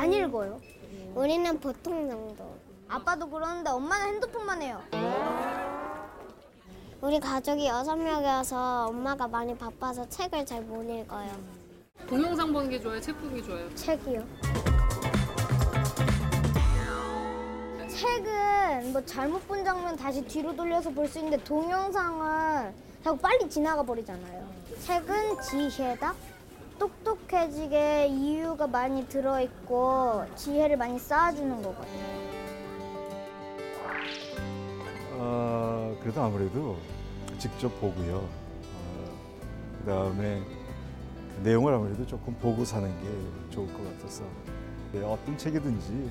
많이 읽어요. 우리는 보통 정도. 아빠도 그러는데 엄마는 핸드폰만 해요. 우리 가족이 여섯 명이어서 엄마가 많이 바빠서 책을 잘 못 읽어요. 동영상 보는 게 좋아요? 책 보는 게 좋아요? 책이요. 책은 뭐 잘못 본 장면 다시 뒤로 돌려서 볼 수 있는데 동영상은 자꾸 빨리 지나가 버리잖아요. 책은 지혜다. 똑똑해지게 이유가 많이 들어있고 지혜를 많이 쌓아주는 거거든요. 어, 그래도 아무래도 직접 보고요. 어, 그다음에 내용을 아무래도 조금 보고 사는 게 좋을 것 같아서 네, 어떤 책이든지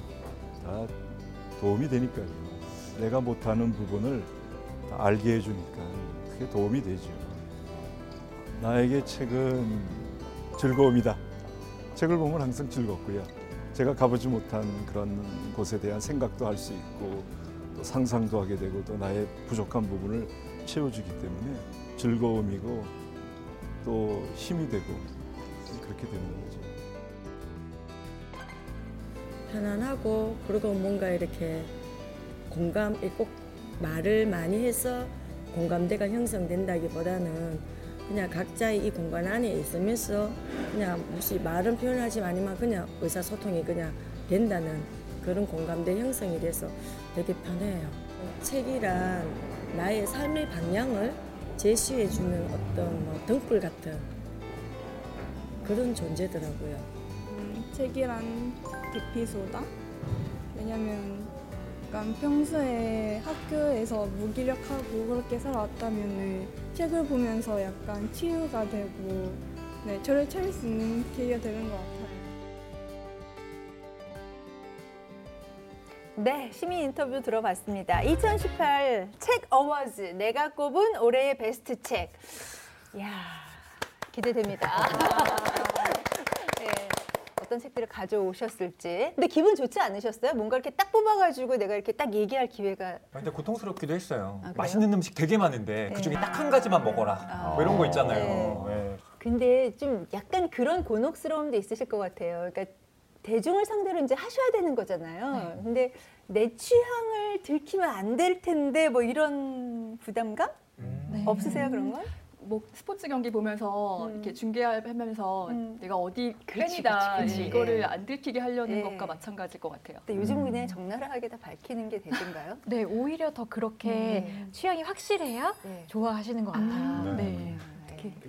다 도움이 되니까요. 내가 못하는 부분을 다 알게 해주니까 그게 도움이 되죠. 나에게 책은 즐거움이다. 책을 보면 항상 즐겁고요. 제가 가보지 못한 그런 곳에 대한 생각도 할 수 있고 또 상상도 하게 되고 또 나의 부족한 부분을 채워주기 때문에 즐거움이고 또 힘이 되고 그렇게 되는 거죠. 편안하고 그리고 뭔가 이렇게 공감 꼭 말을 많이 해서 공감대가 형성된다기보다는 그냥 각자의 이 공간 안에 있으면서 그냥 무슨 말은 표현하지 않지만 그냥 의사소통이 그냥 된다는 그런 공감대 형성이 돼서 되게 편해요. 책이란 나의 삶의 방향을 제시해주는 어떤 뭐 등불 같은 그런 존재더라고요. 음, 책이란 대피소다. 왜냐면 약간 평소에 학교에서 무기력하고 그렇게 살아왔다면 책을 보면서 약간 치유가 되고 네, 저를 차릴 수 있는 계기가 되는 것 같아요. 네, 시민 인터뷰 들어봤습니다. 2018 책 어워즈 내가 꼽은 올해의 베스트 책. 이야, 기대됩니다. 네, 어떤 책들을 가져오셨을지. 근데 기분 좋지 않으셨어요? 뭔가 이렇게 딱 뽑아가지고 내가 이렇게 딱 얘기할 기회가. 아, 근데 고통스럽기도 했어요. 아? 맛있는 음식 되게 많은데 그 중에 네. 딱한 가지만 먹어라. 아. 뭐 이런 거 있잖아요. 예. 근데 좀 약간 그런 곤혹스러움도 있으실 것 같아요. 그러니까 대중을 상대로 이제 하셔야 되는 거잖아요. 근데 내 취향을 들키면 안 될 텐데 뭐 이런 부담감 음. 없으세요 그런 건? 뭐 스포츠 경기 보면서 음. 이렇게 중계하면서 음. 내가 어디 그치, 팬이다 그치, 그치. 이거를 예. 안 들키게 하려는 예. 것과 마찬가지일 것 같아요. 근데 요즘 음. 그냥 적나라하게 다 밝히는 게 대세인가요? 네, 오히려 더 그렇게 음. 취향이 확실해야 네. 좋아하시는 것 같아요. 네. 네.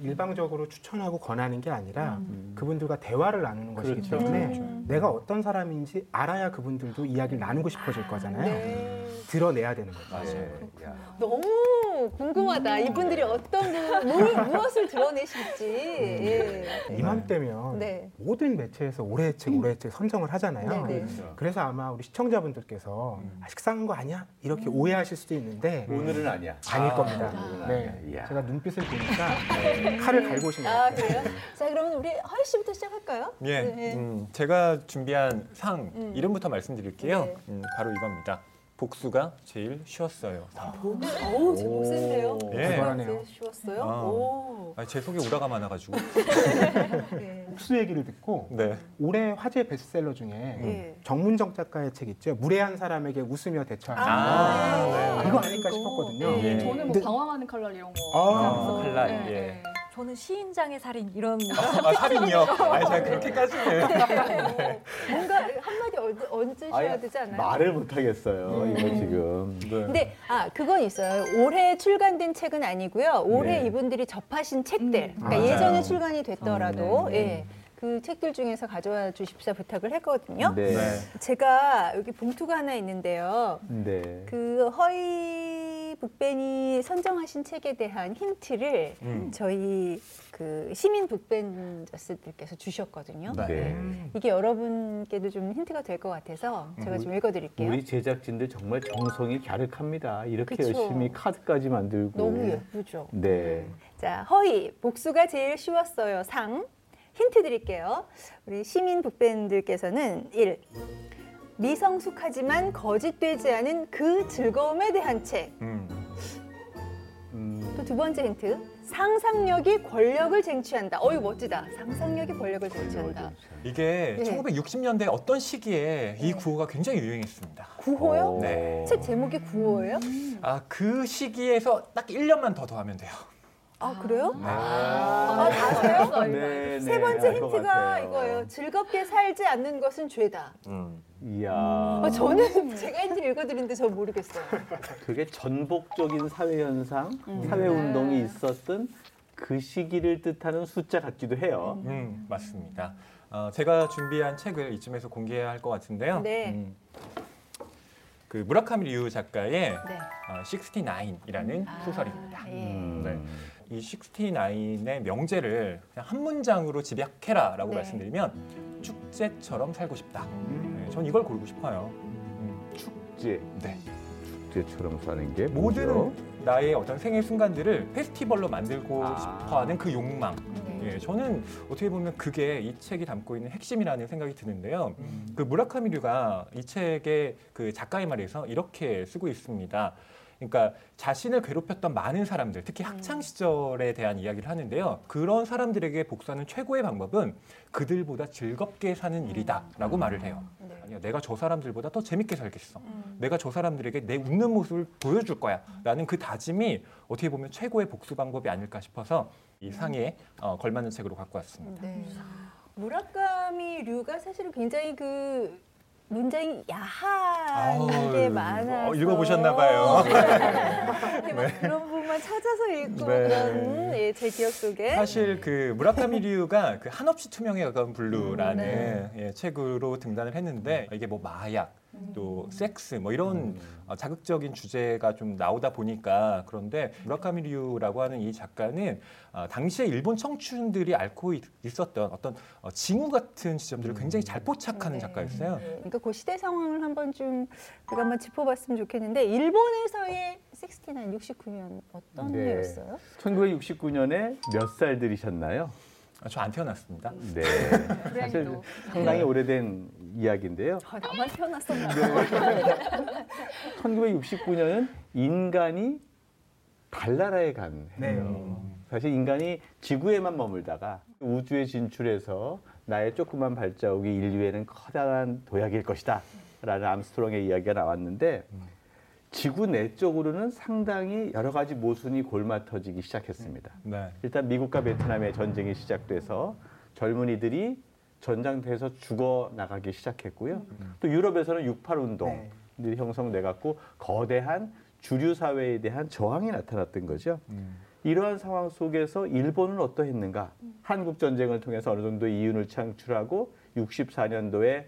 일방적으로 추천하고 권하는 게 아니라 음. 그분들과 대화를 나누는 것이기 그렇죠. 때문에 음. 내가 어떤 사람인지 알아야 그분들도 이야기를 나누고 싶어질 거잖아요. 네. 드러내야 되는 거죠. 맞아요. 너무 궁금하다. 이분들이 어떤 부- 뭘, 무엇을 드러내실지. 예. 이맘때면 네. 모든 매체에서 올해의 책, 올해의 책 선정을 하잖아요. 네, 네. 그래서 아마 우리 시청자분들께서 아, 식상한 거 아니야? 이렇게 오해하실 수도 있는데 오늘은 아니야. 아닐 아, 겁니다. 오늘은 네. 아니야. 이야. 제가 눈빛을 보니까 칼을 갈고 오신 것 아, 같아요. 그래요? 자, 그러면 우리 허희 씨부터 시작할까요? 예, 네. 음, 제가 준비한 상 음. 이름부터 말씀드릴게요. 네. 음, 바로 이겁니다. 복수가 제일 쉬웠어요. 상. 어우, 제목 센데요. 예. 대단하네요. 쉬웠어요? 아. 오. 아, 제 속에 오라가 많아가지고. 네. 복수 얘기를 듣고 네. 올해 화제 베스트셀러 중에 예. 정문정 작가의 책 있죠. 무례한 사람에게 웃으며 대처하는 거. 아, 네. 이거 아닐까 싶었거든요. 예. 저는 뭐 근데- 방황하는 칼날 이런 거. 아, 하면서, 칼날, 예, 예. 예. 저는 시인장의 살인 이런 아, 살인이요? 아니, 제가 그렇게까지는. 뭔가 한마디 얹- 얹으셔야 되지 않아요? 말을 못 하겠어요. 이거 지금. 네. 근데 아 그건 있어요. 올해 출간된 책은 아니고요. 올해 네. 이분들이 접하신 책들. 그러니까 맞아요. 예전에 출간이 됐더라도 음, 네. 예. 그 책들 중에서 가져와 주십사 부탁을 했거든요. 네. 네. 제가 여기 봉투가 하나 있는데요. 네. 그 허이 북벤이 선정하신 책에 대한 힌트를 음. 저희 그 시민 북벤저스들께서 주셨거든요. 네. 이게 여러분께도 좀 힌트가 될 것 같아서 제가 좀 읽어드릴게요. 우리 제작진들 정말 정성이 갸륵합니다. 이렇게 그쵸. 열심히 카드까지 만들고. 너무 예쁘죠. 네. 자, 허이 복수가 제일 쉬웠어요. 상 힌트 드릴게요. 우리 시민 북밴들께서는 1. 미성숙하지만 거짓되지 않은 그 즐거움에 대한 책. 음. 음, 또 두 번째 힌트. 상상력이 권력을 쟁취한다. 어이 멋지다. 상상력이 권력을 쟁취한다. 이게 네. 1960년대 어떤 시기에 이 구호가 굉장히 유행했습니다. 구호요? 네. 책 제목이 구호예요? 아, 그 시기에서 딱 1년만 더 더하면 돼요. 아 그래요? 네. 아, 아세요? 네, 세 번째 힌트가 이거예요. 즐겁게 살지 않는 것은 죄다. 음. 이야. 아, 저는 제가 힌트 읽어드리는데 저 모르겠어요. 그게 전복적인 사회 현상, 음. 사회 운동이 있었던 그 시기를 뜻하는 숫자 같기도 해요. 음, 맞습니다. 어, 제가 준비한 책을 이쯤에서 공개해야 할 것 같은데요. 네. 음, 그 무라카미 류 작가의 네. 어, 69이라는 소설입니다. 예. 음. 네. 이 69의 명제를 그냥 한 문장으로 집약해라라고 네. 말씀드리면 축제처럼 살고 싶다. 네, 전 이걸 고르고 싶어요. 음, 축제, 네. 축제처럼 사는 게 모든 뭐죠? 나의 어떤 생애 순간들을 페스티벌로 만들고 아. 싶어하는 그 욕망. 네. 예, 저는 어떻게 보면 그게 이 책이 담고 있는 핵심이라는 생각이 드는데요. 음. 그 무라카미류가 이 책의 그 작가의 말에서 이렇게 쓰고 있습니다. 그러니까 자신을 괴롭혔던 많은 사람들, 특히 학창 시절에 대한 이야기를 하는데요. 그런 사람들에게 복수하는 최고의 방법은 그들보다 즐겁게 사는 일이다라고 말을 해요. 네. 아니야, 내가 저 사람들보다 더 재밌게 살겠어. 음. 내가 저 사람들에게 내 웃는 모습을 보여줄 거야. 라는 그 다짐이 어떻게 보면 최고의 복수 방법이 아닐까 싶어서 이 상에 어, 걸맞는 책으로 갖고 왔습니다. 네. 무라카미 류가 사실은 굉장히 그 문장이 야한 게 많아서 어, 읽어보셨나 봐요. 이렇게 막 그런 부분만 찾아서 읽고 네. 그런 예, 제 기억 속에 사실 그 무라카미류가 그 한없이 투명에 가까운 블루라는 네. 예, 책으로 등단을 했는데 이게 뭐 마약 또 섹스 뭐 이런 어, 자극적인 주제가 좀 나오다 보니까 그런데 무라카미류라고 하는 이 작가는 어, 당시에 일본 청춘들이 앓고 있, 었던 어떤 어, 징후 같은 지점들을 굉장히 잘 포착하는 네. 작가였어요. 그러니까 그 시대 상황을 한번 좀 우리가 한번 짚어봤으면 좋겠는데 일본에서의 69, 69년 어떤 네. 해였어요? 1969년에 몇 살 들이셨나요? 아, 저안 태어났습니다. 네. 사실 고양이도. 상당히 오래된 이야기인데요. 아, 나만 태어났었나? 1969년은 인간이 달나라에 간 해요. 네. 사실 인간이 지구에만 머물다가 우주에 진출해서 나의 조그만 발자국이 인류에는 커다란 도약일 것이다. 라는 암스트롱의 이야기가 나왔는데 지구 내적으로는 상당히 여러 가지 모순이 골마 터지기 시작했습니다. 네. 일단 미국과 베트남의 전쟁이 시작돼서 젊은이들이 전장터에서 죽어 나가기 시작했고요. 또 유럽에서는 68 운동들이 형성돼 갖고 거대한 주류 사회에 대한 저항이 나타났던 거죠. 음. 이러한 상황 속에서 일본은 어떠했는가? 한국 전쟁을 통해서 어느 정도 이윤을 창출하고 64년도에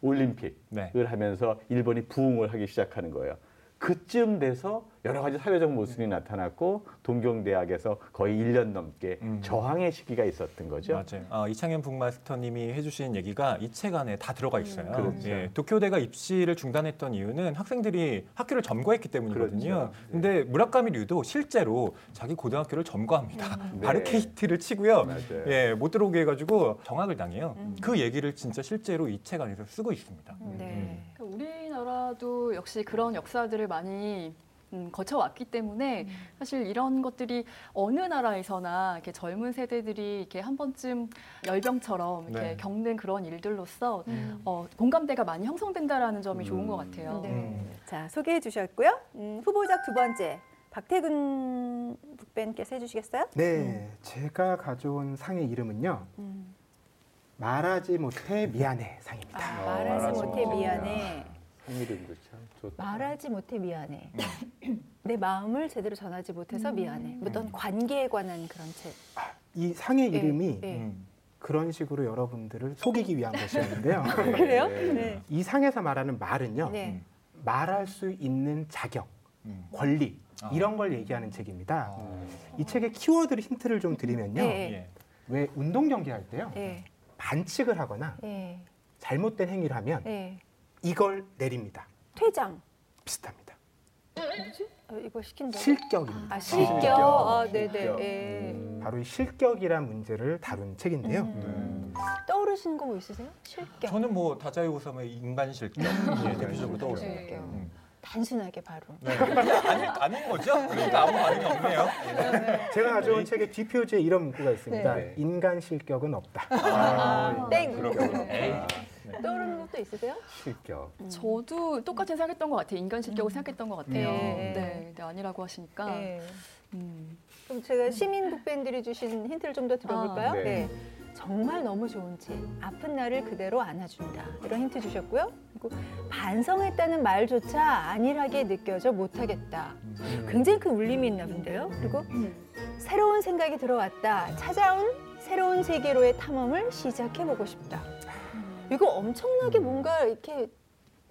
올림픽을 네. 하면서 일본이 부흥을 하기 시작하는 거예요. 그쯤 돼서 여러 가지 사회적 모순이 나타났고 동경대학에서 거의 1년 넘게 음. 저항의 시기가 있었던 거죠. 맞아요. 어, 이창현 북마스터님이 해주신 얘기가 이 책 안에 다 들어가 있어요. 그렇죠. 예, 도쿄대가 입시를 중단했던 이유는 학생들이 학교를 점거했기 때문이거든요. 그렇죠. 근데 무라카미류도 실제로 자기 고등학교를 점거합니다. 네. 바르케이트를 치고요. 맞아요. 예, 못 들어오게 해가지고 정학을 당해요. 음. 그 얘기를 진짜 실제로 이 책 안에서 쓰고 있습니다. 네. 그러니까 우리나라도 역시 그런 역사들을 많이 음, 거쳐왔기 때문에 사실 이런 것들이 어느 나라에서나 이렇게 젊은 세대들이 이렇게 한 번쯤 열병처럼 이렇게 네. 겪는 그런 일들로서 음. 어, 공감대가 많이 형성된다라는 점이 좋은 것 음. 같아요. 네. 음. 자, 소개해 주셨고요. 음, 후보작 두 번째. 박태근 북밴께서 해주시겠어요? 네, 제가 가져온 상의 이름은요. 음. 말하지 못해 미안해 상입니다. 아, 어, 말하지 말하지 못해 못해. 미안해. 이름도 참 좋다. 말하지 못해 미안해. 내 마음을 제대로 전하지 못해서 미안해. 어떤 관계에 관한 그런 책. 이 상의 예, 이름이 예. 음. 그런 식으로 여러분들을 속이기 위한 것이었는데요. 그래요? 네. 네. 이 상에서 말하는 말은요. 네. 말할 수 있는 자격, 음. 권리 아. 이런 걸 얘기하는 책입니다. 음. 이 책의 키워드 힌트를 좀 드리면요. 네. 예. 왜 운동 경기할 때요. 네. 반칙을 하거나 네. 잘못된 행위를 하면 네. 이걸 내립니다. 퇴장. 비슷합니다. 뭐지? 어, 이거 시킨다. 실격입니다. 아, 실격. 실격. 아, 네네. 실격. 예. 음. 바로 이 실격이란 문제를 다룬 책인데요. 음. 떠오르시는 거 뭐 있으세요? 실격. 저는 뭐 다자이 오삼의 인간 실격 예, 대표적으로 떠오릅니다. 네. 음. 단순하게 바로. 네. 아닌, 아닌 거죠? 그러니까 아무 반응이 없네요. 제가 가져온 책의 뒷표지에 이런 문구가 있습니다. 네. 인간 실격은 없다. 아, 땡. 그렇군요. 네. 네. 떠오르는 것도 있으세요? 실격. 저도 똑같이 생각했던 것 같아요. 인간 실격을 생각했던 것 같아요. 네. 네, 네, 아니라고 하시니까. 네. 음. 그럼 제가 시민 북밴들이 주신 힌트를 좀 더 들어볼까요? 아, 네. 네. 정말 너무 좋은 책. 아픈 나를 그대로 안아준다. 이런 힌트 주셨고요. 그리고 반성했다는 말조차 안일하게 느껴져 못하겠다. 굉장히 큰 울림이 있나 본데요. 그리고 새로운 생각이 들어왔다. 찾아온 새로운 세계로의 탐험을 시작해보고 싶다. 이거 엄청나게 뭔가 이렇게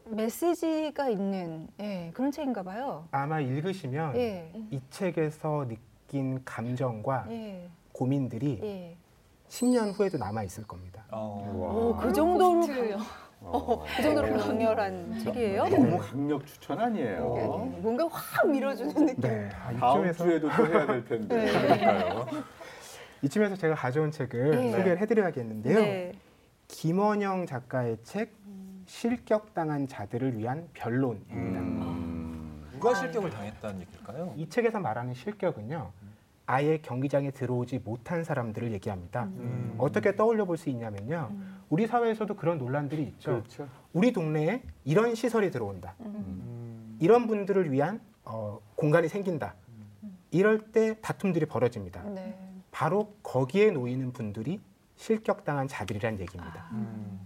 메시지가 있는 예, 그런 책인가 봐요. 아마 읽으시면 예, 이 책에서 느낀 감정과 예, 고민들이 예. 10년 후에도 남아 있을 겁니다. 오, 그 정도로 포스트요. 어, 그 정도로 강렬한 책이에요. 너무 강력 추천 아니에요. 예, 뭔가 확 밀어주는 느낌. 네, 아, 다음 이쯤에서 주에도 또 해야 될 텐데. 네. 그러니까요. 이쯤에서 제가 가져온 책을 네. 소개를 해드려야겠는데요. 네. 김원영 작가의 책 실격당한 자들을 위한 변론입니다. 음. 누가 실격을 당했다는 얘기일까요? 이 책에서 말하는 실격은요. 아예 경기장에 들어오지 못한 사람들을 얘기합니다. 음. 어떻게 떠올려 볼 수 있냐면요. 우리 사회에서도 그런 논란들이 있죠. 그렇죠. 우리 동네에 이런 시설이 들어온다. 음. 이런 분들을 위한 어, 공간이 생긴다. 이럴 때 다툼들이 벌어집니다. 네. 바로 거기에 놓이는 분들이 실격당한 자들이란 얘기입니다. 음.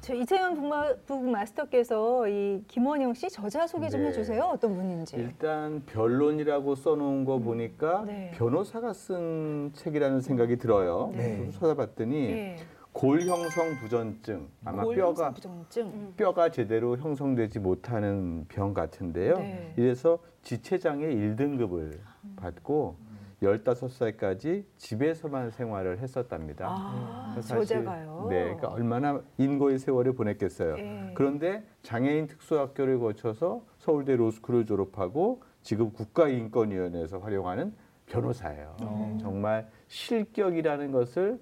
저 이채연 북마, 북마스터께서 이 김원영 씨 저자 소개 좀 네. 해주세요. 어떤 분인지. 일단 변론이라고 써놓은 거 보니까 네. 변호사가 쓴 책이라는 생각이 들어요. 네. 좀 찾아봤더니 예. 골형성 부전증 아마 뼈가 부정증. 뼈가 제대로 형성되지 못하는 병 같은데요. 네. 이래서 지체장애 1등급을 받고 15살까지 집에서만 생활을 했었답니다. 아, 사실, 저자가요. 네, 그러니까 얼마나 인고의 세월을 보냈겠어요. 예. 그런데 장애인 특수학교를 거쳐서 서울대 로스쿨을 졸업하고 지금 국가인권위원회에서 활용하는 변호사예요. 어. 정말 실격이라는 것을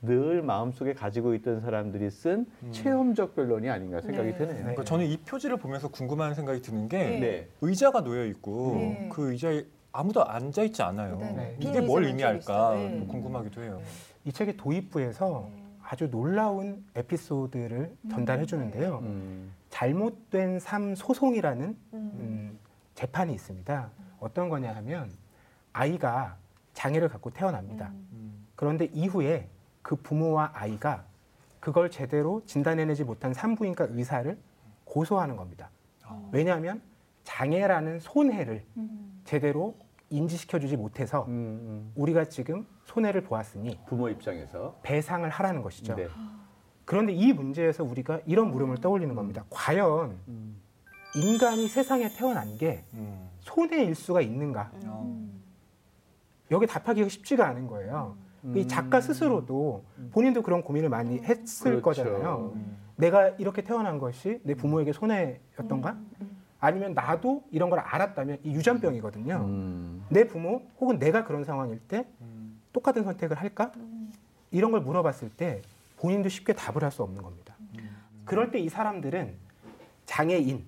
늘 마음속에 가지고 있던 사람들이 쓴 음. 체험적 변론이 아닌가 생각이 네. 드네요. 그러니까 저는 이 표지를 보면서 궁금한 생각이 드는 게 네. 네. 의자가 놓여 있고 네. 그 의자에 아무도 앉아 있지 않아요. 네, 네. 이게 뭘 의미할까. 네. 궁금하기도 해요. 이 책의 도입부에서 아주 놀라운 에피소드를 전달해 주는데요. 음. 잘못된 삶 소송이라는 음. 음, 재판이 있습니다. 어떤 거냐 하면 아이가 장애를 갖고 태어납니다. 음. 그런데 이후에 그 부모와 아이가 그걸 제대로 진단해내지 못한 산부인과 의사를 고소하는 겁니다. 어. 왜냐하면 장애라는 손해를 음. 제대로 인지시켜주지 못해서 음, 음. 우리가 지금 손해를 보았으니 부모 입장에서 배상을 하라는 것이죠. 네. 그런데 이 문제에서 우리가 이런 물음을 떠올리는 겁니다. 과연 음. 인간이 세상에 태어난 게 음. 손해일 수가 있는가? 어. 여기 답하기가 쉽지가 않은 거예요. 이 작가 스스로도 본인도 그런 고민을 많이 했을 음. 그렇죠. 거잖아요. 음. 내가 이렇게 태어난 것이 내 부모에게 손해였던가? 아니면 나도 이런 걸 알았다면 이 유전병이거든요. 음. 내 부모 혹은 내가 그런 상황일 때 음. 똑같은 선택을 할까? 이런 걸 물어봤을 때 본인도 쉽게 답을 할 수 없는 겁니다. 그럴 때 이 사람들은 장애인,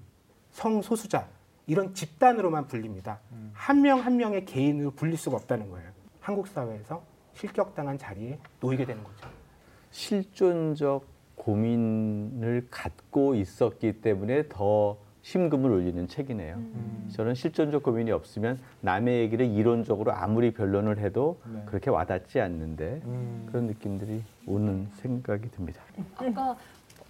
성소수자 이런 집단으로만 불립니다. 음. 한명한 명의 개인으로 불릴 수가 없다는 거예요. 한국 사회에서 실격당한 자리에 놓이게 되는 거죠. 실존적 고민을 갖고 있었기 때문에 더 심금을 울리는 책이네요. 음. 저는 실존적 고민이 없으면 남의 얘기를 이론적으로 아무리 변론을 해도 네. 그렇게 와닿지 않는데 음. 그런 느낌들이 오는 생각이 듭니다. 아까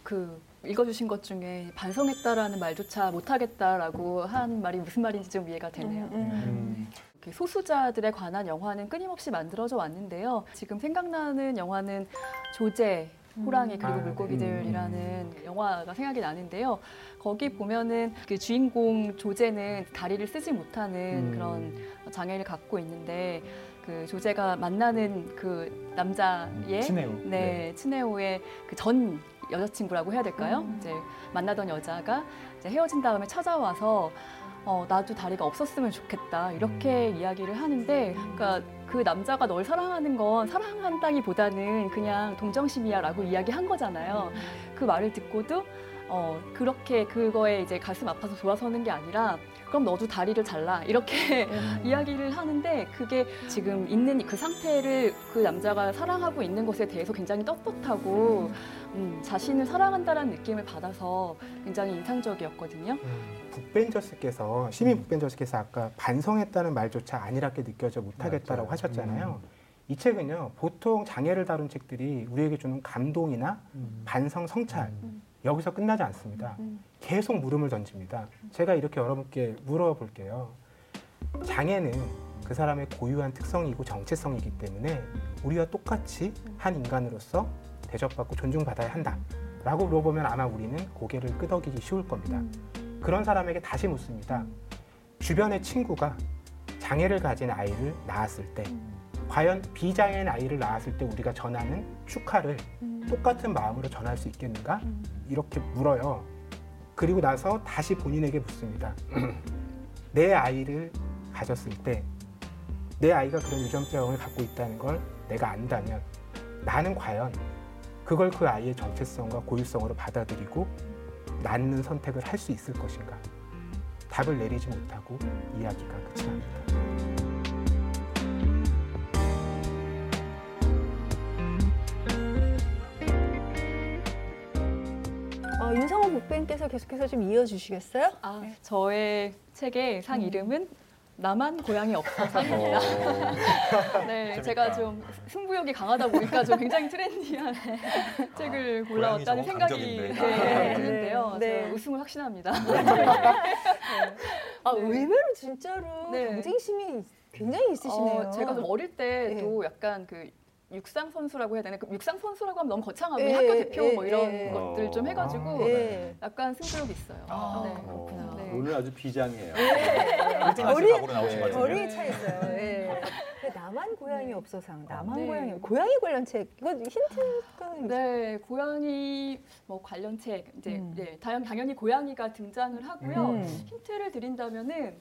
그 읽어주신 것 중에 반성했다라는 말조차 못하겠다라고 한 말이 무슨 말인지 좀 이해가 되네요. 음. 이렇게 소수자들에 관한 영화는 끊임없이 만들어져 왔는데요. 지금 생각나는 영화는 조제, 호랑이 그리고 아, 네. 물고기들이라는 영화가 생각이 나는데요. 거기 보면은 그 주인공 조제는 다리를 쓰지 못하는 음. 그런 장애를 갖고 있는데 그 조제가 만나는 그 남자의 친해요. 네, 친해오의 그전 여자친구라고 해야 될까요? 이제 만나던 여자가 이제 헤어진 다음에 찾아와서 어, 나도 다리가 없었으면 좋겠다 이렇게 이야기를 하는데, 그러니까 그 남자가 널 사랑하는 건 사랑한다기보다는 그냥 동정심이야라고 이야기한 거잖아요. 그 말을 듣고도 어, 그렇게 그거에 이제 가슴 아파서 돌아서는 게 아니라 그럼 너도 다리를 잘라 이렇게 이야기를 하는데 그게 지금 있는 그 상태를 그 남자가 사랑하고 있는 것에 대해서 굉장히 떳떳하고 음, 자신을 사랑한다라는 느낌을 받아서 굉장히 인상적이었거든요. 북벤저스께서 시민 북벤저스께서 아까 반성했다는 말조차 안일하게 느껴져 못하겠다라고 맞아요. 하셨잖아요. 이 책은요 보통 장애를 다룬 책들이 우리에게 주는 감동이나 반성 성찰 여기서 끝나지 않습니다. 계속 물음을 던집니다. 제가 이렇게 여러분께 물어볼게요. 장애는 그 사람의 고유한 특성이고 정체성이기 때문에 우리와 똑같이 한 인간으로서 대접받고 존중받아야 한다 라고 물어보면 아마 우리는 고개를 끄덕이기 쉬울 겁니다. 그런 사람에게 다시 묻습니다. 주변의 친구가 장애를 가진 아이를 낳았을 때 과연 비장애인 아이를 낳았을 때 우리가 전하는 축하를 똑같은 마음으로 전할 수 있겠는가? 이렇게 물어요. 그리고 나서 다시 본인에게 묻습니다. 내 아이를 가졌을 때 내 아이가 그런 유전병을 갖고 있다는 걸 내가 안다면 나는 과연 그걸 그 아이의 정체성과 고유성으로 받아들이고 낳는 선택을 할 수 있을 것인가? 답을 내리지 못하고 이야기가 끝이 납니다. 어, 윤성호 북뱅께서 계속해서 좀 이어주시겠어요? 아, 저의 책의 상 이름은 나만 고양이 없어 상입니다. 네, 제가 좀 승부욕이 강하다 보니까 좀 굉장히 트렌디한 책을 골라왔다는 생각이 강적인데. 네, 드는데요. 네. 제가 우승을 확신합니다. 아, 의외로 진짜로 네. 경쟁심이 굉장히 있으시네요. 어, 제가 좀 어릴 때도 약간 그 육상 선수라고 해야 되나? 그 육상 선수라고 하면 너무 거창하고 예, 학교 대표 뭐 예, 이런 예. 것들 좀 해가지고 예. 약간 승부욕이 있어요. 아, 네. 그렇구나. 네. 오늘 아주 비장해요. 결이 각오로 나오신 것 네. 같은데. 결이 차 있어요. 예. 근데 나만 고양이 없어상, 나만 네. 고양이, 고양이 관련 책, 이거 힌트가 네, 고양이 뭐 관련 책 이제 음. 네, 당연히 고양이가 등장을 하고요. 음. 힌트를 드린다면은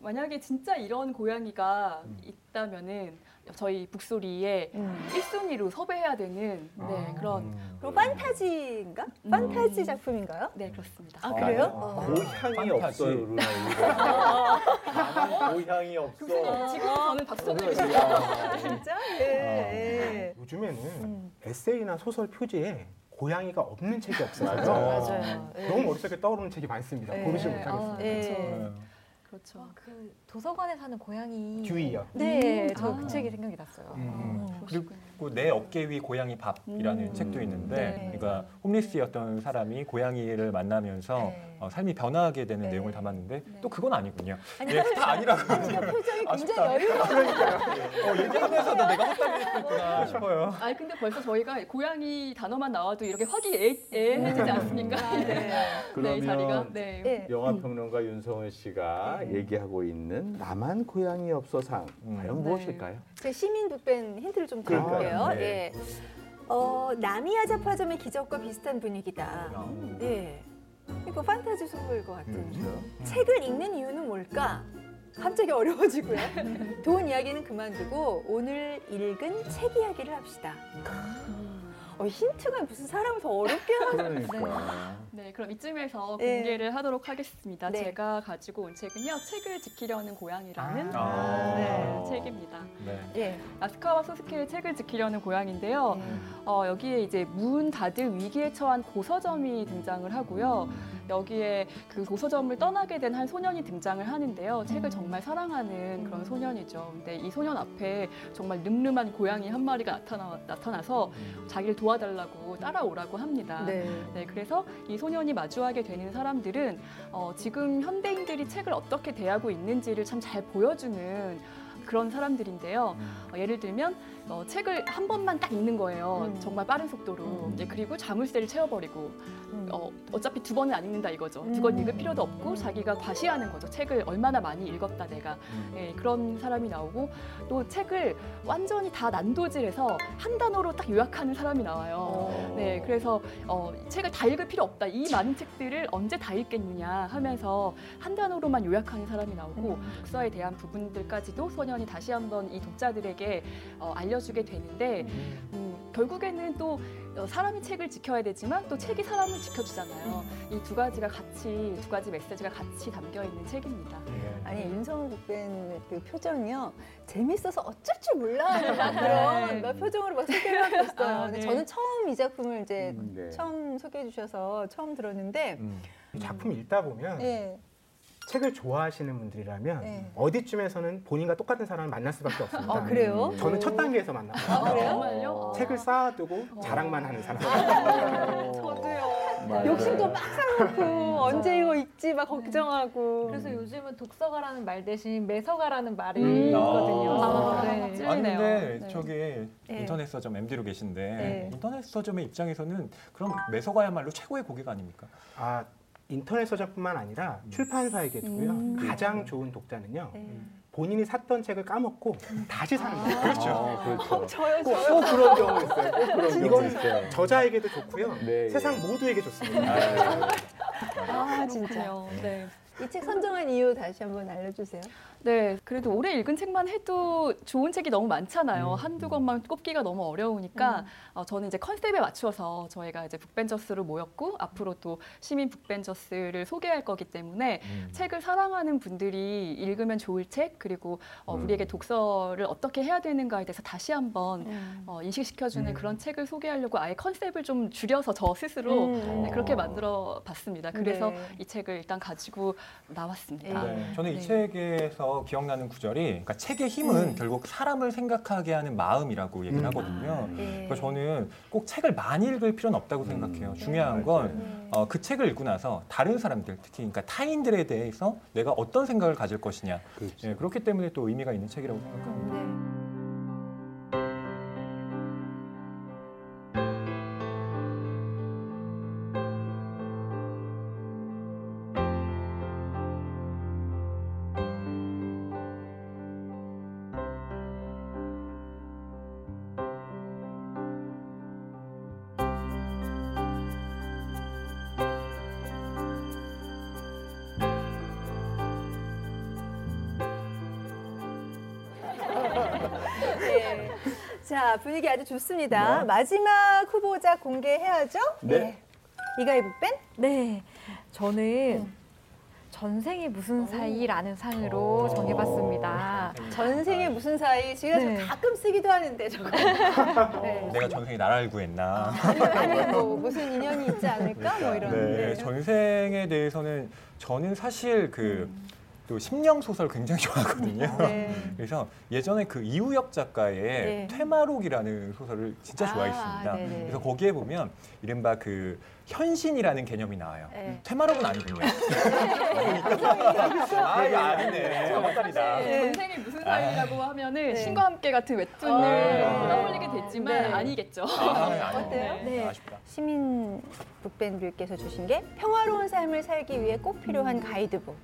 만약에 진짜 이런 고양이가 음. 있다면은 저희 북소리에 음. 1순위로 섭외해야 되는 네, 그런 그럼 판타지인가? 판타지 작품인가요? 네, 그렇습니다. 아, 그래요? 어, 어. 고향이 판타지. 없어요, 루나 이거. 나만 고향이 없어. 지금 저는 박수를 야. 진짜? 예. 예. 요즘에는 음. 에세이나 소설 표지에 고양이가 없는 책이 없어요. 맞아. 맞아요. 예. 너무 머릿속에 떠오르는 책이 많습니다. 네. 고르지 네, 못하겠습니다. 아, 예. 그렇죠. 그렇죠. 아, 그 도서관에 사는 고양이. 듀이요. 네, 저 아. 그 책이 생각이 났어요. 음. 어. 그리고 내 어깨 위 고양이 밥이라는 음. 책도 있는데, 네. 그러니까 홈리스였던 사람이 고양이를 만나면서 네. 어, 삶이 변화하게 되는 네. 내용을 담았는데 네. 또 그건 아니군요. 아니, 예, 다 아니라고. 표정이 아쉽다. 굉장히 여유가 어, 얘기하면서도 내가 헛다리 짚고 있구나 싶어요. 아니 근데 벌써 저희가 고양이 단어만 나와도 이렇게 화기애애해지지 않습니까? 네. 네, 그러면 자리가. 네. 예. 영화 평론가 윤성원 씨가 얘기하고 있는 나만 고향이 없어상 음. 과연 무엇일까요? 제 시민 북밴 힌트를 좀. 드릴게요. 네. 예. 어, 나미야 자파점의 기적과 비슷한 분위기다. 이거 판타지 소설일 것 같은. 그렇죠. 책을 읽는 이유는 뭘까? 갑자기 어려워지고요. 돈 이야기는 그만두고 오늘 읽은 책 이야기를 합시다. 어, 힌트가 무슨 사람을 더 어렵게 하는 그러니까. 네, 그럼 이쯤에서 네. 공개를 하도록 하겠습니다. 네. 제가 가지고 온 책은요, 책을 지키려는 고양이라는 아. 네, 책입니다. 네. 예. 아스카와 소스케의 책을 지키려는 고양인데요. 어, 여기에 이제 문 닫을 위기에 처한 고서점이 등장을 하고요. 여기에 그 고서점을 떠나게 된 한 소년이 등장을 하는데요. 책을 정말 사랑하는 그런 소년이죠. 근데 이 소년 앞에 정말 늠름한 고양이 한 마리가 나타나, 나타나서 자기를 도와달라고 따라오라고 합니다. 네. 네, 그래서 이 소년이 마주하게 되는 사람들은 어, 지금 현대인들이 책을 어떻게 대하고 있는지를 참 잘 보여주는 그런 사람들인데요. 어, 예를 들면 어, 책을 한 번만 딱 읽는 거예요. 음. 정말 빠른 속도로. 네, 그리고 자물쇠를 채워버리고 음. 어, 어차피 두 번은 안 읽는다 이거죠. 두 음. 번 읽을 필요도 없고 자기가 과시하는 거죠. 책을 얼마나 많이 읽었다 내가. 예, 그런 사람이 나오고 또 책을 완전히 다 난도질해서 한 단어로 딱 요약하는 사람이 나와요. 어. 네, 그래서 어, 책을 다 읽을 필요 없다. 이 많은 책들을 언제 다 읽겠느냐 하면서 한 단어로만 요약하는 사람이 나오고 독서에 대한 부분들까지도 소년이 다시 한번 이 독자들에게 어, 알려 주게 되는데 음, 결국에는 또 어, 사람이 책을 지켜야 되지만 또 책이 사람을 지켜주잖아요. 이 두 가지가 같이 두 가지 메시지가 같이 담겨 있는 책입니다. 아니 윤성우 국배는 그 표정이요 재밌어서 어쩔 줄 몰라 네. 그런 막 표정으로 막 소개를 하고 있어요. 아, 네. 저는 처음 이 작품을 이제 음, 네. 처음 소개해 주셔서 처음 들었는데 음. 이 작품 읽다 보면 예. 책을 좋아하시는 분들이라면 네. 어디쯤에서는 본인과 똑같은 사람을 만날 수밖에 없습니다. 아 그래요? 저는 첫 단계에서 만났어요. 아, 그래요? 정말요? 책을 쌓아두고 자랑만 하는 사람. 맞아요. 욕심도 막 사놓고 언제 이거 읽지 막 걱정하고 그래서 요즘은 독서가라는 말 대신 매서가라는 말이 음. 있거든요. 아, 네. 아니 찔리네요. 근데 네. 저기 네. 인터넷 서점 MD로 계신데 네. 인터넷 서점의 입장에서는 그럼 매서가야말로 최고의 고객 아닙니까? 아, 인터넷 서적뿐만 아니라 출판사에게도요. 음. 가장 좋은 독자는요. 네. 본인이 샀던 책을 까먹고 다시 사는 거예요. 그렇죠. 그렇죠. 저요 꼭, 저요 꼭 그런 경우 있어요. 꼭 그런 경우 이건 있어요. 저자에게도 좋고요. 네, 예. 세상 모두에게 좋습니다. 아 진짜 그렇군요. 네. 이 책 선정한 이유 다시 한번 알려주세요. 네, 그래도 올해 읽은 책만 해도 좋은 책이 너무 많잖아요. 음. 한두 권만 꼽기가 너무 어려우니까 어, 저는 이제 컨셉에 맞춰서 저희가 이제 북벤저스로 모였고 앞으로 또 시민 북벤저스를 소개할 거기 때문에 음. 책을 사랑하는 분들이 읽으면 좋을 책 그리고 어, 음. 우리에게 독서를 어떻게 해야 되는가에 대해서 다시 한번 음. 어, 인식시켜주는 음. 그런 책을 소개하려고 아예 컨셉을 좀 줄여서 저 스스로 음. 네, 그렇게 만들어 봤습니다. 그래서 네. 이 책을 일단 가지고 나왔습니다. 네. 네, 저는 이 네. 책에서 기억나는 구절이 그러니까 책의 힘은 결국 사람을 생각하게 하는 마음이라고 얘기를 음. 하거든요. 예. 그러니까 저는 꼭 책을 많이 읽을 필요는 없다고 생각해요. 중요한 건 네. 어, 그 책을 읽고 나서 다른 사람들, 특히 그러니까 타인들에 대해서 내가 어떤 생각을 가질 것이냐. 그렇죠. 예, 그렇기 때문에 또 의미가 있는 책이라고 생각합니다. 자 분위기 아주 좋습니다. 네. 마지막 후보자 공개해야죠. 네. 이가희 북벤. 네, 저는 전생이 무슨 사이라는 상으로 어. 정해봤습니다. 전생에 무슨 사이 제가 네. 저 가끔 쓰기도 하는데 저거. 네. 내가 전생에 나라를 구했나. 아니면 아니면 뭐 무슨 인연이 있지 않을까 뭐 이런. 네, 네. 전생에 대해서는 저는 사실 그 또 심령 소설 굉장히 좋아하거든요. 네. 그래서 예전에 그 이우혁 작가의 네. 퇴마록이라는 소설을 진짜 아, 좋아했습니다. 네네. 그래서 거기에 보면 이른바 그 현신이라는 개념이 나와요. 네. 퇴마록은 아니군요. 아, 이거 아니네. 정확하다. 네. 전생이 무슨 사이라고 하면은 네. 신과 함께 같은 웹툰을 아. 떠올리게 됐지만 네. 아니겠죠. 아. 어때요? 네. 아쉽다. 시민 북밴들께서 주신 게 평화로운 삶을 살기 위해 꼭 필요한 가이드북.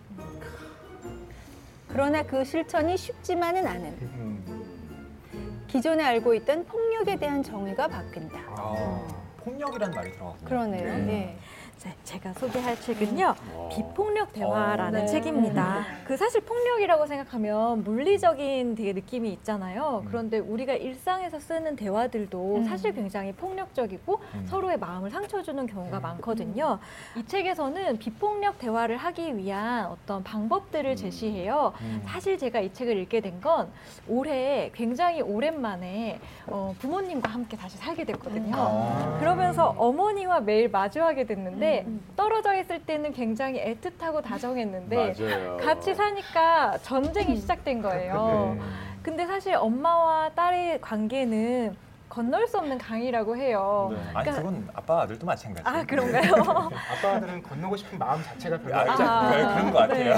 그러나 그 실천이 쉽지만은 않은 음. 기존에 알고 있던 폭력에 대한 정의가 바뀐다. 아, 폭력이라는 말이 들어갔군요. 그러네요. 네. 네. 네, 제가 소개할 책은요. 비폭력 대화라는 네. 책입니다. 그 사실 폭력이라고 생각하면 물리적인 되게 느낌이 있잖아요. 음. 그런데 우리가 일상에서 쓰는 대화들도 음. 사실 굉장히 폭력적이고 음. 서로의 마음을 상처 주는 경우가 많거든요. 이 책에서는 비폭력 대화를 하기 위한 어떤 방법들을 제시해요. 음. 사실 제가 이 책을 읽게 된 건 올해 굉장히 오랜만에 어, 부모님과 함께 다시 살게 됐거든요. 아. 그러면서 어머니와 매일 마주하게 됐는데 음. 떨어져 있을 때는 굉장히 애틋하고 다정했는데 맞아요. 같이 사니까 전쟁이 시작된 거예요. 네. 근데 사실 엄마와 딸의 관계는 건널 수 없는 강이라고 해요. 네. 아니 그러니까- 그건 아빠 아들도 마찬가지. 아 그런가요? 아빠들은 건너고 싶은 마음 자체가 별로 아, 아, 네, 그런 것 같아요.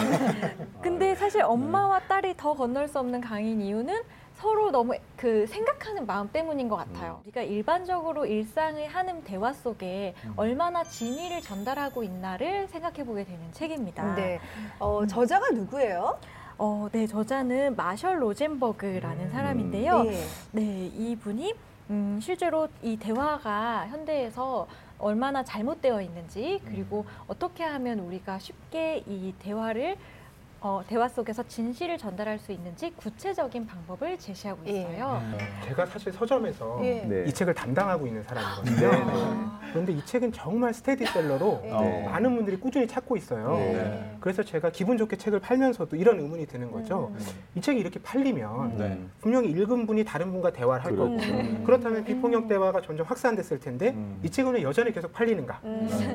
근데 사실 엄마와 딸이 더 건널 수 없는 강인 이유는 서로 너무 그 생각하는 마음 때문인 것 같아요. 우리가 일반적으로 일상을 하는 대화 속에 음. 얼마나 진의를 전달하고 있나를 생각해 보게 되는 책입니다. 네. 어, 저자가 누구예요? 어, 네, 저자는 마셜 로젠버그라는 사람인데요. 네. 네, 이분이 음, 실제로 이 대화가 현대에서 얼마나 잘못되어 있는지 그리고 어떻게 하면 우리가 쉽게 이 대화를 어, 대화 속에서 진실을 전달할 수 있는지 구체적인 방법을 제시하고 예. 있어요. 제가 사실 서점에서 예. 네. 이 책을 담당하고 있는 사람이거든요. 네, 네. 그런데 이 책은 정말 스테디셀러로 네. 많은 분들이 꾸준히 찾고 있어요. 네. 그래서 제가 기분 좋게 책을 팔면서도 이런 의문이 드는 거죠. 이 책이 이렇게 팔리면 네. 분명히 읽은 분이 다른 분과 대화를 할 그렇죠. 거고 그렇다면 비폭력 대화가 점점 확산됐을 텐데 음. 이 책은 왜 여전히 계속 팔리는가?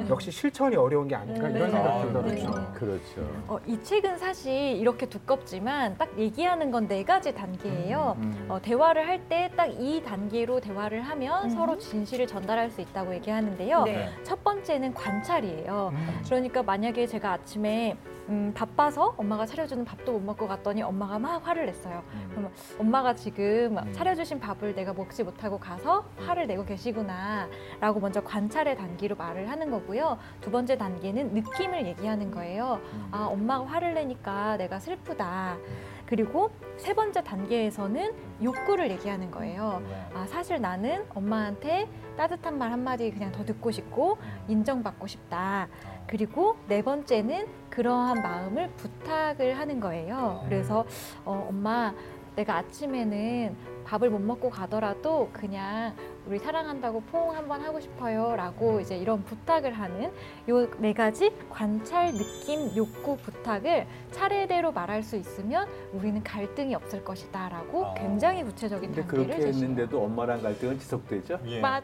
역시 실천이 어려운 게 아닌가 이런 네. 생각이 아, 들더라고요. 그렇죠. 어, 이 책은 사실 이렇게 두껍지만 딱 얘기하는 건 네 가지 단계예요. 음. 어, 대화를 할 때 딱 이 단계로 대화를 하면 서로 진실을 전달할 수 있다고 얘기하는데요. 네. 첫 번째는 관찰이에요. 음. 그러니까 만약에 제가 아침에 음, 바빠서 엄마가 차려주는 밥도 못 먹고 갔더니 엄마가 막 화를 냈어요. 그러면 엄마가 지금 음. 차려주신 밥을 내가 먹지 못하고 가서 화를 내고 계시구나 라고 먼저 관찰의 단계로 말을 하는 거고요. 두 번째 단계는 느낌을 얘기하는 거예요. 아, 엄마가 화를 내니까 내가 슬프다. 그리고 세 번째 단계에서는 욕구를 얘기하는 거예요. 아, 사실 나는 엄마한테 따뜻한 말 한마디 그냥 더 듣고 싶고 인정받고 싶다. 그리고 네 번째는 그러한 마음을 부탁을 하는 거예요. 그래서 어, 엄마 내가 아침에는 밥을 못 먹고 가더라도 그냥 우리 사랑한다고 포옹 한번 하고 싶어요 라고 이제 이런 부탁을 하는 요 네 가지 관찰, 느낌, 욕구, 부탁을 차례대로 말할 수 있으면 우리는 갈등이 없을 것이다 라고 아. 굉장히 구체적인 단계를 그렇게 제시해요. 했는데도 엄마랑 갈등은 지속되죠? 예. 맞아요.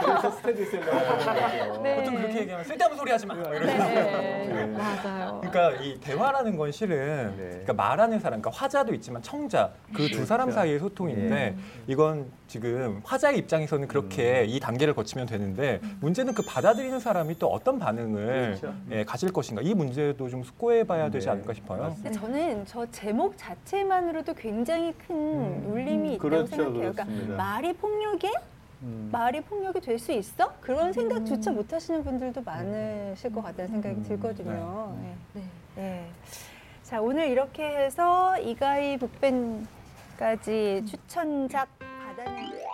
그래서 거죠. 네. 보통 그렇게 얘기하면 쓸데없는 소리 하지 마. 뭐 이러죠. 네, 맞아요. 그러니까 이 대화라는 건 실은 네. 그러니까 말하는 사람, 그러니까 화자도 있지만 청자 그 두 사람 그렇죠. 사이의 소통 인데 네. 이건 지금 화자의 입장에서는 그렇게 이 단계를 거치면 되는데 문제는 그 받아들이는 사람이 또 어떤 반응을 그렇죠. 예, 가질 것인가 이 문제도 좀 숙고해 봐야 되지 네. 않을까 싶어요. 맞습니다. 근데 저는 저 제목 자체만으로도 굉장히 큰 울림이 있다고 그렇죠, 생각해요. 그러니까 그렇습니다. 말이 폭력에 음. 말이 폭력이 될 수 있어? 그런 생각조차 못 하시는 분들도 많으실 것 같다는 생각이 들거든요. 네. 네. 네. 자, 오늘 이렇게 해서 이가희 북밴 까지 추천작 받았는데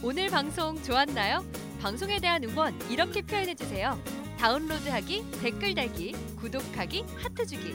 오늘 방송 좋았나요? 방송에 대한 응원 이렇게 표현해 주세요. 다운로드하기, 댓글 달기, 구독하기, 하트 주기.